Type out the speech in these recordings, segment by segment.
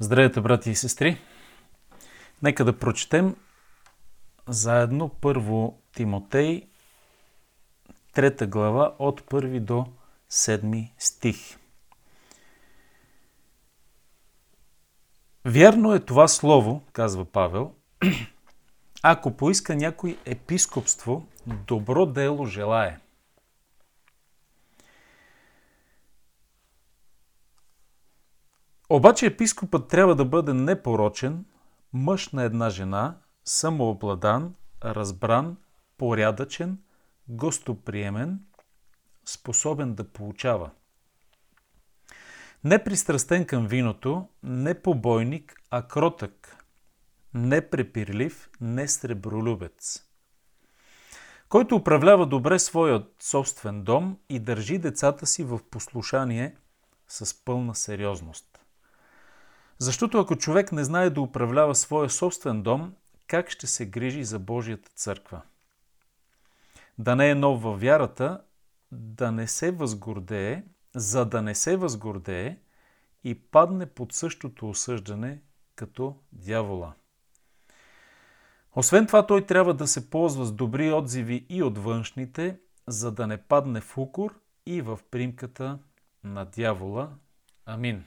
Здравейте, брати и сестри! Нека да прочетем заедно първо Тимотей, трета глава от първи до седми стих. Вярно е това слово, казва Павел, ако поиска някой епископство, добро дело желае – Обаче епископът трябва да бъде непорочен, мъж на една жена, самообладан, разбран, порядъчен, гостоприемен, способен да получава. Не пристрастен към виното, не побойник, а кротък, не препирлив, не сребролюбец. Който управлява добре своят собствен дом и държи децата си в послушание с пълна сериозност. Защото ако човек не знае да управлява своя собствен дом, как ще се грижи за Божията църква? Да не е нов във вярата, да не се възгордее, за да не се възгордее и падне под същото осъждане като дявола. Освен това, той трябва да се ползва с добри отзиви и от външните, за да не падне в укор и в примката на дявола. Амин.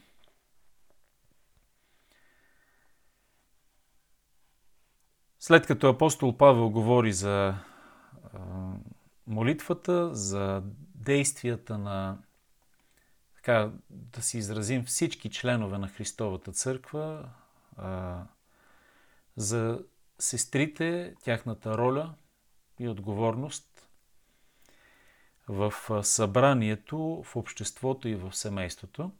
След като апостол Павел говори за молитвата, за действията на така, да си изразим всички членове на Христовата църква, за сестрите, тяхната роля и отговорност в събранието, в обществото и в семейството.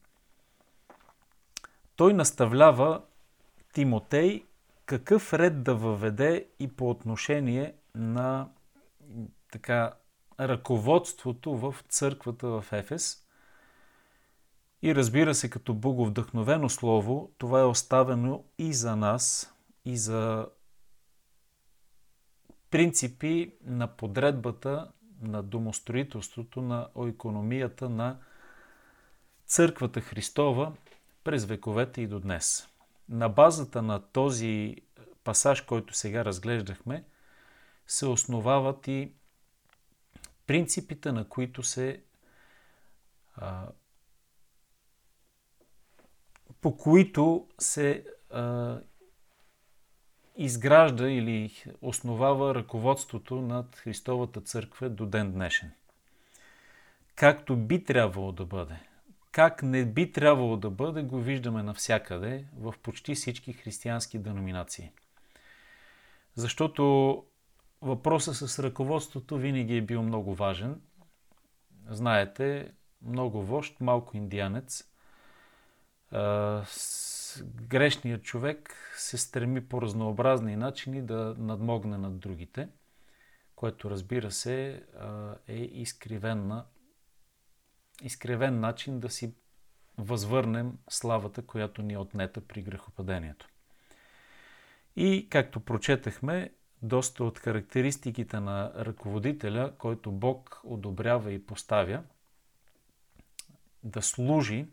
Той наставлява Тимотей какъв ред да въведе и по отношение на така, ръководството в църквата в Ефес. И разбира се, като боговдъхновено слово, това е оставено и за нас, и за принципи на подредбата на домостроителството, на економията на църквата Христова през вековете и до днес на базата на този пасаж, който сега разглеждахме, се основават и принципите, на които се а, по които се а, изгражда или основава ръководството над Христовата църква до ден днешен. Както би трябвало да бъде – как не би трябвало да бъде, го виждаме навсякъде в почти всички християнски деноминации. Защото въпросът с ръководството винаги е бил много важен. Знаете, много вожд, малко индианец. Грешният човек се стреми по разнообразни начини да надмогне над другите, което разбира се е изкривена изкривен начин да си възвърнем славата, която ни е отнета при грехопадението. И, както прочетахме, доста от характеристиките на ръководителя, който Бог одобрява и поставя да служи,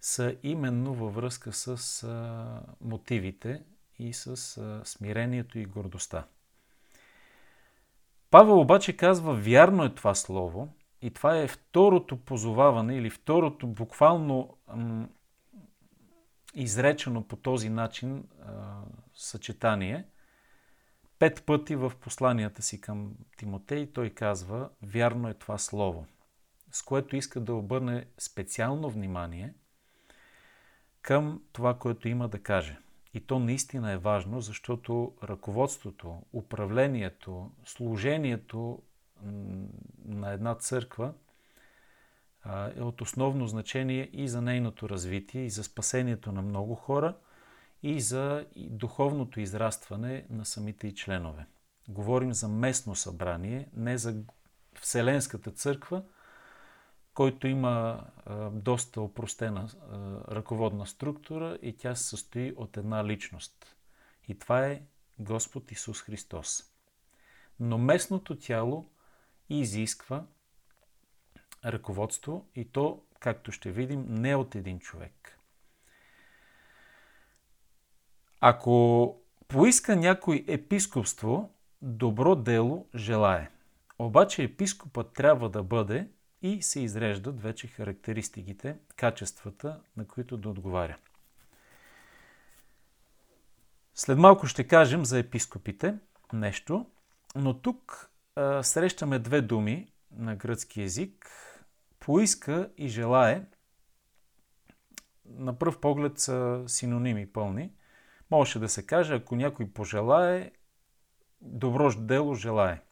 са именно във връзка с а, мотивите и с а, смирението и гордостта. Павел обаче казва, вярно е това слово, и това е второто позоваване или второто буквално м- изречено по този начин а, съчетание. Пет пъти в посланията си към Тимотей той казва, вярно е това слово, с което иска да обърне специално внимание към това, което има да каже. И то наистина е важно, защото ръководството, управлението, служението на една църква е от основно значение и за нейното развитие, и за спасението на много хора, и за духовното израстване на самите и членове. Говорим за местно събрание, не за Вселенската църква, който има доста опростена ръководна структура и тя се състои от една личност. И това е Господ Исус Христос. Но местното тяло изисква ръководство и то, както ще видим, не от един човек. Ако поиска някой епископство, добро дело желае. Обаче епископът трябва да бъде и се изреждат вече характеристиките, качествата, на които да отговаря. След малко ще кажем за епископите нещо, но тук срещаме две думи на гръцки язик. Поиска и желае. На пръв поглед са синоними пълни. Може да се каже, ако някой пожелае, добро дело желае.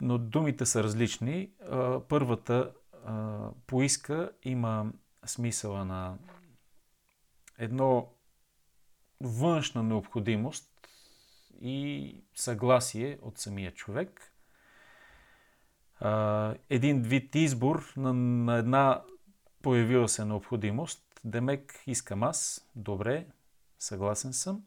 Но думите са различни. Първата поиска има смисъла на едно външна необходимост и съгласие от самия човек. Един вид избор на, на една появила се необходимост. Демек искам аз, добре, съгласен съм.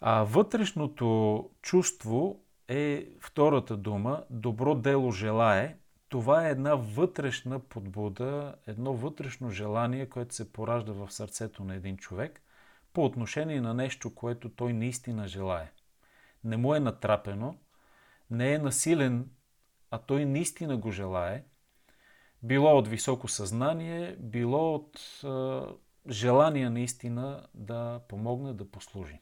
А вътрешното чувство е втората дума, добро дело желае. Това е една вътрешна подбуда, едно вътрешно желание, което се поражда в сърцето на един човек – по отношение на нещо, което той наистина желае. Не му е натрапено, не е насилен, а той наистина го желае, било от високо съзнание, било от е, желание наистина да помогне да послужи.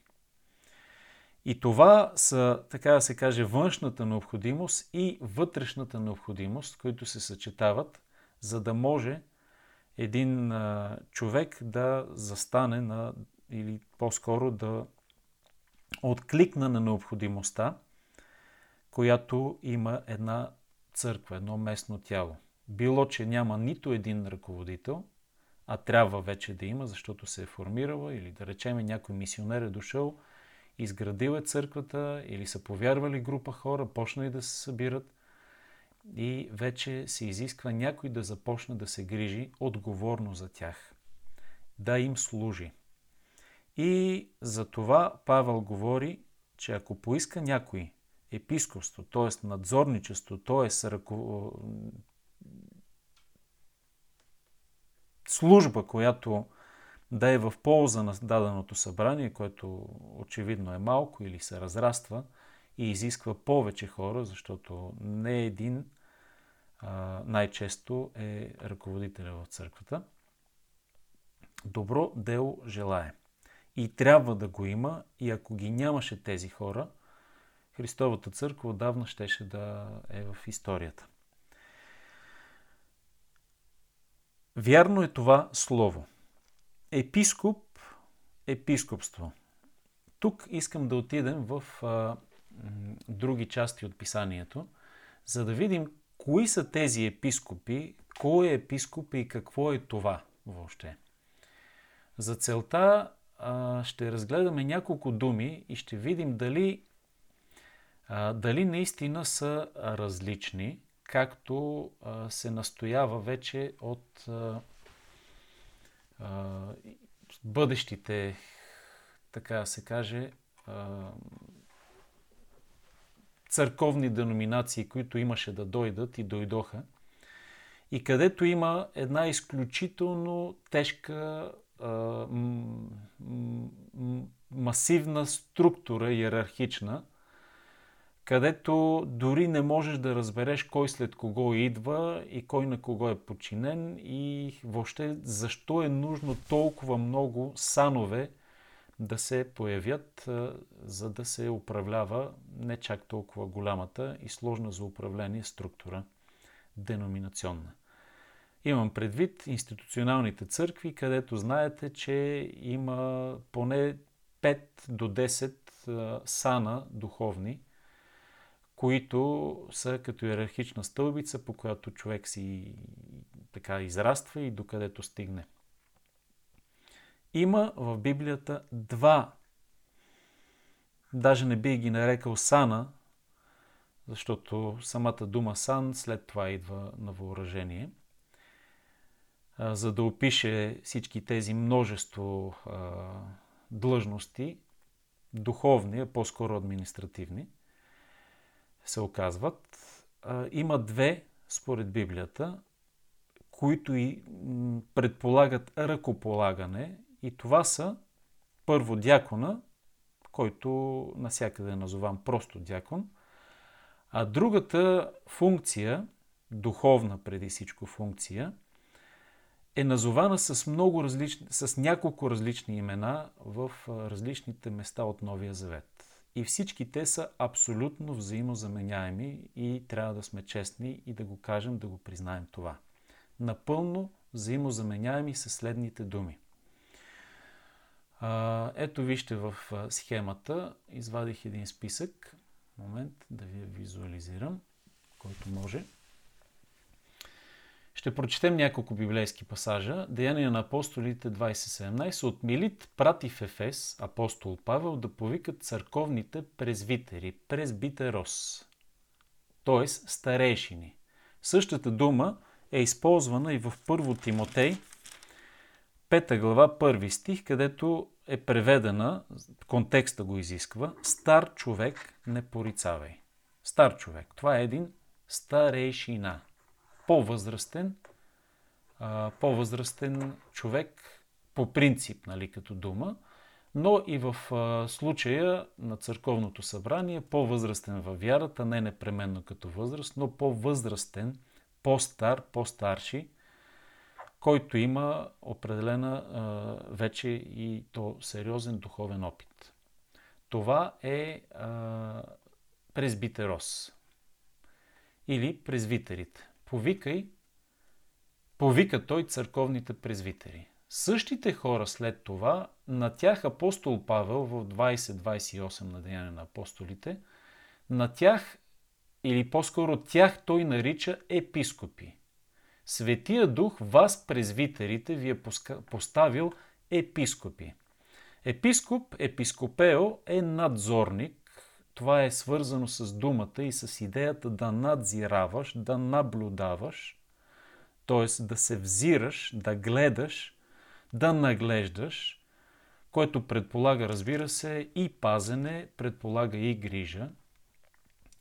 И това са, така да се каже, външната необходимост и вътрешната необходимост, които се съчетават, за да може един а, човек да застане на или по-скоро да откликна на необходимостта, която има една църква, едно местно тяло. Било, че няма нито един ръководител, а трябва вече да има, защото се е формирала, или да речеме някой мисионер е дошъл, изградил е църквата, или са повярвали група хора, почнали да се събират и вече се изисква някой да започне да се грижи отговорно за тях, да им служи. И за това Павел говори, че ако поиска някой епископство, т.е. надзорничество, т.е. Ръко... служба, която да е в полза на даденото събрание, което очевидно е малко или се разраства и изисква повече хора, защото не един най-често е ръководителя в църквата. Добро дело желаем и трябва да го има. И ако ги нямаше тези хора, Христовата църква отдавна щеше да е в историята. Вярно е това слово. Епископ, епископство. Тук искам да отидем в а, други части от писанието, за да видим кои са тези епископи, кой е епископ и какво е това въобще. За целта ще разгледаме няколко думи и ще видим дали, дали наистина са различни, както се настоява вече от бъдещите, така се каже, църковни деноминации, които имаше да дойдат и дойдоха, и където има една изключително тежка масивна структура, иерархична, където дори не можеш да разбереш кой след кого идва и кой на кого е подчинен и въобще защо е нужно толкова много санове да се появят, за да се управлява не чак толкова голямата и сложна за управление структура деноминационна. Имам предвид институционалните църкви, където знаете, че има поне 5 до 10 сана духовни, които са като иерархична стълбица, по която човек си така израства и докъдето стигне. Има в Библията два, даже не би ги нарекал сана, защото самата дума сан след това идва на въоръжение – за да опише всички тези множество длъжности, духовни, а по-скоро административни, се оказват. Има две, според Библията, които и предполагат ръкополагане и това са първо дякона, който насякъде е назован просто дякон, а другата функция, духовна преди всичко функция, е назована с, много различни, с няколко различни имена в различните места от Новия Завет. И всички те са абсолютно взаимозаменяеми и трябва да сме честни и да го кажем, да го признаем това. Напълно взаимозаменяеми са следните думи. Ето вижте в схемата, извадих един списък. Момент да ви визуализирам, който може. Ще прочетем няколко библейски пасажа. Деяния на апостолите 2017. От Милит прати в Ефес апостол Павел да повикат църковните презвитери, презбитерос, т.е. старейшини. Същата дума е използвана и в първо Тимотей, 5 глава, първи стих, където е преведена, контекста го изисква, стар човек не порицавай. Стар човек. Това е един старейшина по-възрастен, по-възрастен човек по принцип, нали, като дума, но и в случая на църковното събрание по-възрастен във вярата, не непременно като възраст, но по-възрастен, по-стар, по-старши, който има определена вече и то сериозен духовен опит. Това е презбитерос или презвитерите повикай, повика той църковните презвитери. Същите хора след това, на тях апостол Павел в 20-28 на Деяния на апостолите, на тях, или по-скоро тях той нарича епископи. Светия Дух, вас, презвитерите, ви е поставил епископи. Епископ, епископео е надзорник, това е свързано с думата и с идеята да надзираваш, да наблюдаваш, т.е. да се взираш, да гледаш, да наглеждаш, което предполага, разбира се, и пазене, предполага и грижа.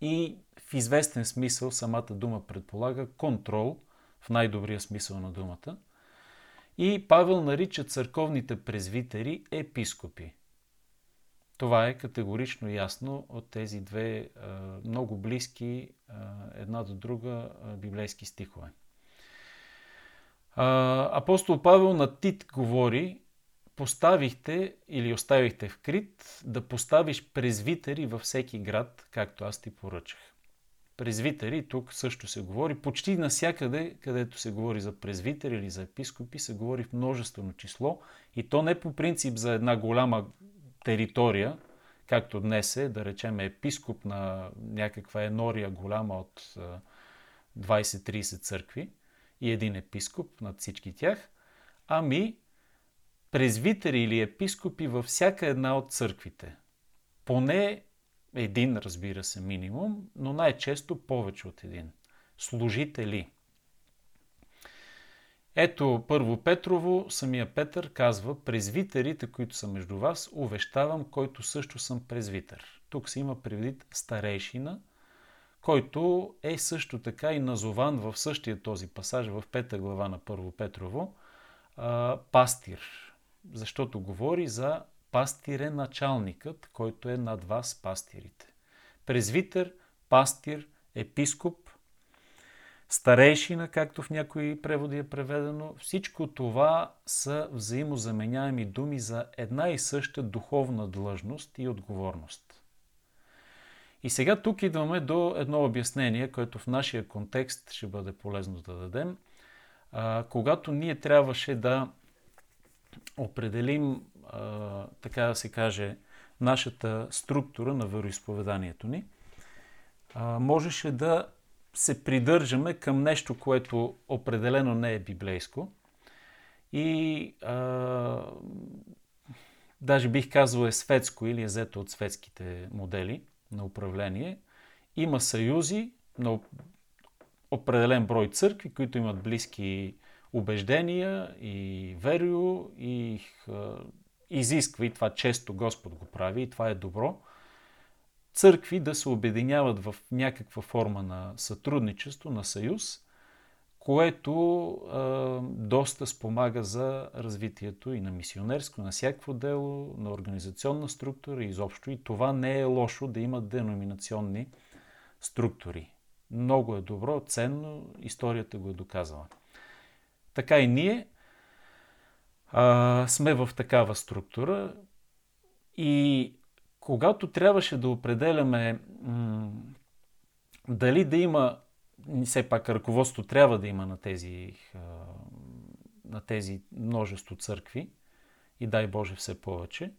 И в известен смисъл самата дума предполага контрол, в най-добрия смисъл на думата. И Павел нарича църковните презвитери епископи. Това е категорично ясно от тези две много близки една до друга библейски стихове. Апостол Павел на Тит говори, поставихте или оставихте в Крит да поставиш презвитери във всеки град, както аз ти поръчах. Презвитери, тук също се говори, почти насякъде, където се говори за презвитери или за епископи, се говори в множествено число и то не по принцип за една голяма територия, както днес е, да речем, епископ на някаква енория голяма от 20-30 църкви и един епископ над всички тях, ами презвитери или епископи във всяка една от църквите. Поне един, разбира се, минимум, но най-често повече от един. Служители – ето първо Петрово, самия Петър казва, презвитерите, които са между вас, увещавам, който също съм презвитър. Тук се има предвид старейшина, който е също така и назован в същия този пасаж в пета глава на първо Петрово, пастир, защото говори за пастире началникът, който е над вас пастирите. Презвитър, пастир, епископ, старейшина, както в някои преводи е преведено. Всичко това са взаимозаменяеми думи за една и съща духовна длъжност и отговорност. И сега тук идваме до едно обяснение, което в нашия контекст ще бъде полезно да дадем. А, когато ние трябваше да определим, а, така да се каже, нашата структура на вероисповеданието ни, а, можеше да се придържаме към нещо, което определено не е библейско. И а, даже бих казал е светско или е взето от светските модели на управление. Има съюзи на определен брой църкви, които имат близки убеждения и верио и изисква и това често Господ го прави и това е добро църкви да се обединяват в някаква форма на сътрудничество, на съюз, което а, доста спомага за развитието и на мисионерско, на всякакво дело, на организационна структура и изобщо. И това не е лошо да има деноминационни структури. Много е добро, ценно, историята го е доказала. Така и ние а, сме в такава структура и когато трябваше да определяме м- дали да има, все пак ръководство трябва да има на тези, на тези множество църкви и дай Боже все повече,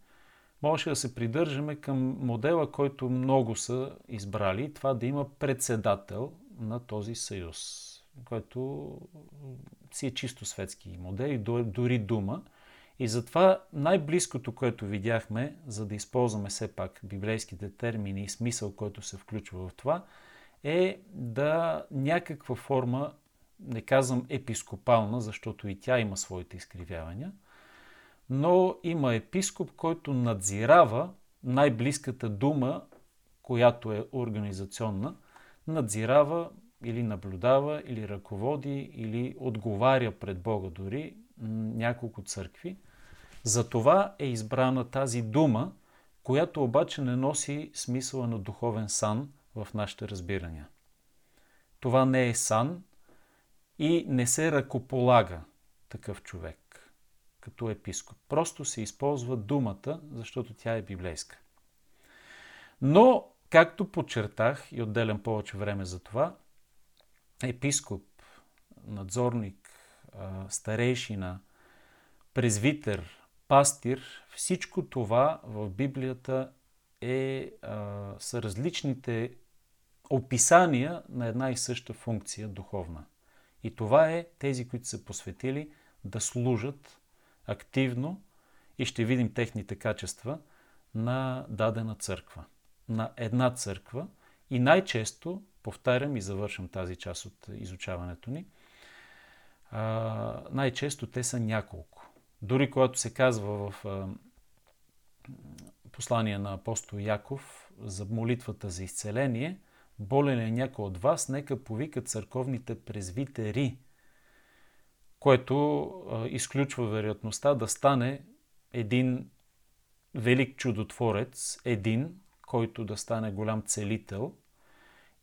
можеше да се придържаме към модела, който много са избрали, това да има председател на този съюз, който си е чисто светски модел и дори дума. И затова най-близкото, което видяхме, за да използваме все пак библейските термини и смисъл, който се включва в това, е да някаква форма, не казвам епископална, защото и тя има своите изкривявания, но има епископ, който надзирава най-близката дума, която е организационна, надзирава или наблюдава, или ръководи, или отговаря пред Бога дори няколко църкви. За това е избрана тази дума, която обаче не носи смисъла на духовен сан в нашите разбирания. Това не е сан и не се ръкополага такъв човек като епископ. Просто се използва думата, защото тя е библейска. Но, както подчертах и отделям повече време за това, епископ, надзорник, старейшина, презвитер, пастир, всичко това в Библията е, а, са различните описания на една и съща функция духовна. И това е тези, които са посветили да служат активно и ще видим техните качества на дадена църква, на една църква. И най-често, повтарям и завършвам тази част от изучаването ни, най-често те са няколко. Дори когато се казва в послание на апостол Яков за молитвата за изцеление, болен е някой от вас, нека повика църковните презвитери, което изключва вероятността да стане един велик чудотворец, един, който да стане голям целител.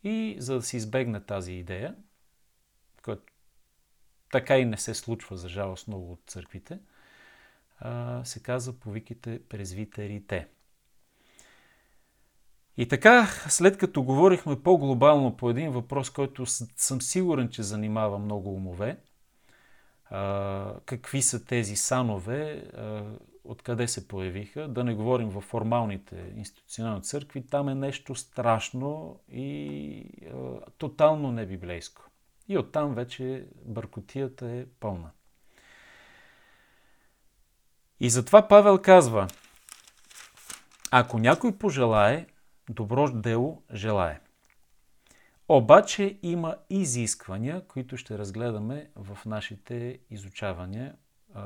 И за да се избегне тази идея, която така и не се случва, за жалост, много от църквите, а, се казва повиките презвитерите. И така, след като говорихме по-глобално по един въпрос, който съм сигурен, че занимава много умове, а, какви са тези санове, а, откъде се появиха, да не говорим в формалните институционални църкви, там е нещо страшно и а, тотално небиблейско. И оттам вече бъркотията е пълна. И затова Павел казва, ако някой пожелае, добро дело желае. Обаче има изисквания, които ще разгледаме в нашите изучавания а,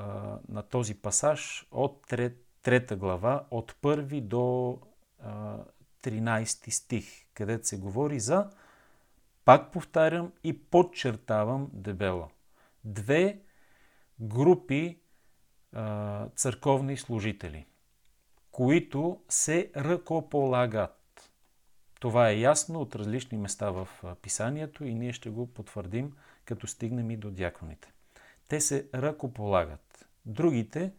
на този пасаж от трета глава, от първи до а, 13 стих, където се говори за, пак повтарям и подчертавам дебело, две групи църковни служители, които се ръкополагат. Това е ясно от различни места в писанието и ние ще го потвърдим, като стигнем и до дяконите. Те се ръкополагат. Другите,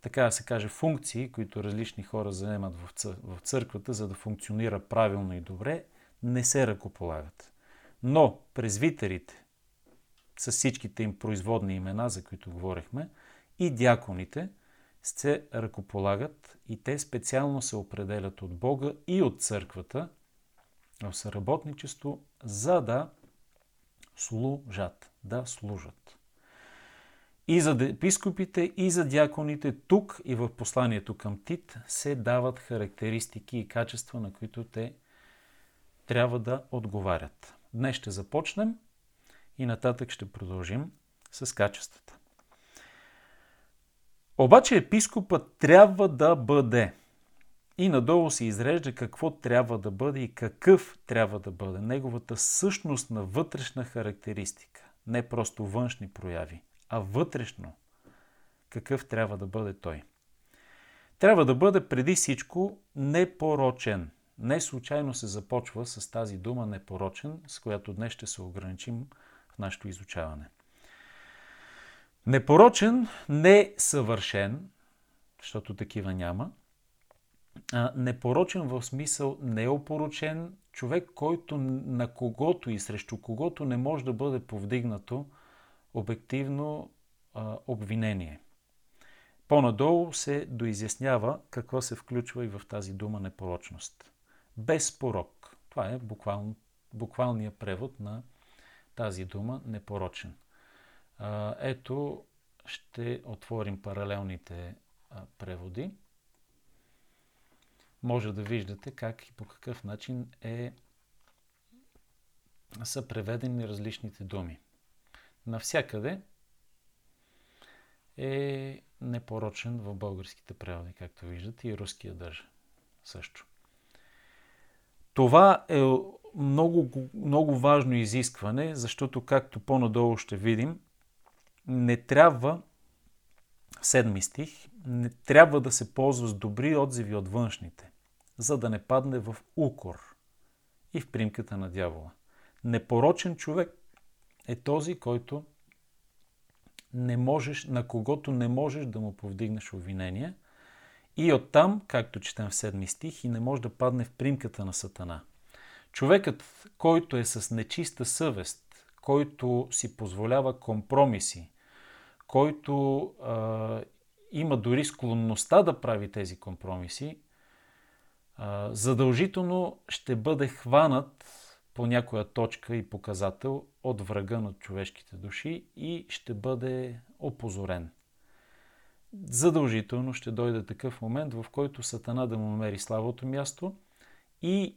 така да се каже, функции, които различни хора заемат в църквата, за да функционира правилно и добре, не се ръкополагат. Но презвитерите, с всичките им производни имена, за които говорихме, и дяконите се ръкополагат и те специално се определят от Бога и от църквата – в съработничество, за да служат, да служат. И за епископите, и за дяконите тук и в посланието към Тит се дават характеристики и качества, на които те трябва да отговарят. Днес ще започнем и нататък ще продължим с качествата. Обаче епископът трябва да бъде и надолу се изрежда какво трябва да бъде и какъв трябва да бъде. Неговата същност на вътрешна характеристика. Не просто външни прояви, а вътрешно. Какъв трябва да бъде той? Трябва да бъде преди всичко непорочен. Не случайно се започва с тази дума непорочен, с която днес ще се ограничим в нашето изучаване. Непорочен, не съвършен, защото такива няма. А, непорочен в смисъл неопорочен, човек, който на когото и срещу когото не може да бъде повдигнато обективно а, обвинение. По-надолу се доизяснява какво се включва и в тази дума непорочност. Без порок. Това е буквал, буквалният превод на тази дума непорочен. А, ето, ще отворим паралелните а, преводи може да виждате как и по какъв начин е, са преведени различните думи. Навсякъде е непорочен в българските преводи, както виждате, и руския държа също. Това е много, много важно изискване, защото, както по-надолу ще видим, не трябва, седми стих, не трябва да се ползва с добри отзиви от външните за да не падне в укор и в примката на дявола. Непорочен човек е този, който не можеш, на когото не можеш да му повдигнеш обвинение и оттам, както четем в седми стих, и не може да падне в примката на Сатана. Човекът, който е с нечиста съвест, който си позволява компромиси, който а, има дори склонността да прави тези компромиси, задължително ще бъде хванат по някоя точка и показател от врага на човешките души и ще бъде опозорен. Задължително ще дойде такъв момент, в който Сатана да му намери славото място и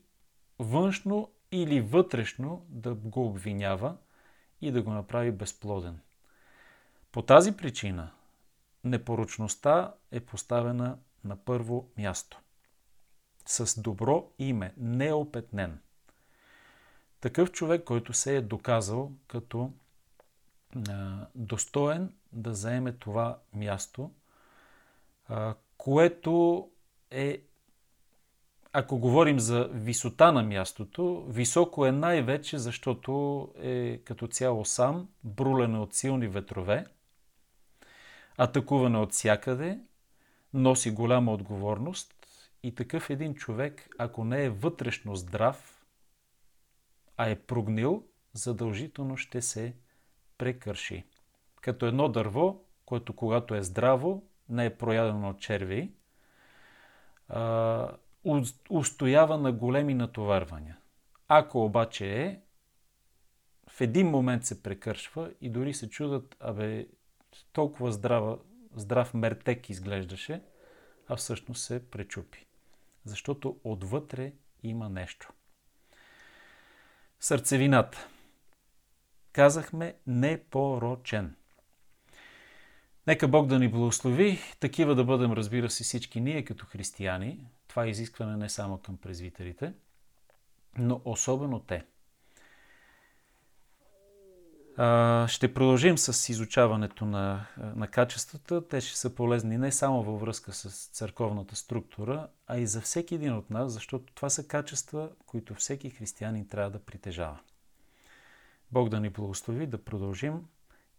външно или вътрешно да го обвинява и да го направи безплоден. По тази причина непорочността е поставена на първо място с добро име, неопетнен. Такъв човек, който се е доказал като а, достоен да заеме това място, а, което е, ако говорим за висота на мястото, високо е най-вече, защото е като цяло сам, брулен от силни ветрове, атакуване от всякъде, носи голяма отговорност и такъв един човек, ако не е вътрешно здрав, а е прогнил, задължително ще се прекърши. Като едно дърво, което когато е здраво, не е проядено от черви, устоява на големи натоварвания. Ако обаче е, в един момент се прекършва и дори се чудат, абе, толкова здрава, здрав мертек изглеждаше, а всъщност се пречупи защото отвътре има нещо. Сърцевината. Казахме непорочен. Нека Бог да ни благослови, такива да бъдем, разбира се, всички ние като християни. Това е изискване не само към презвитерите, но особено те – ще продължим с изучаването на, на качествата. Те ще са полезни не само във връзка с църковната структура, а и за всеки един от нас, защото това са качества, които всеки християнин трябва да притежава. Бог да ни благослови да продължим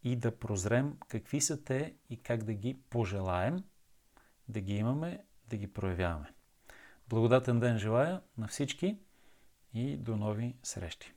и да прозрем какви са те и как да ги пожелаем, да ги имаме, да ги проявяваме. Благодатен ден желая на всички и до нови срещи!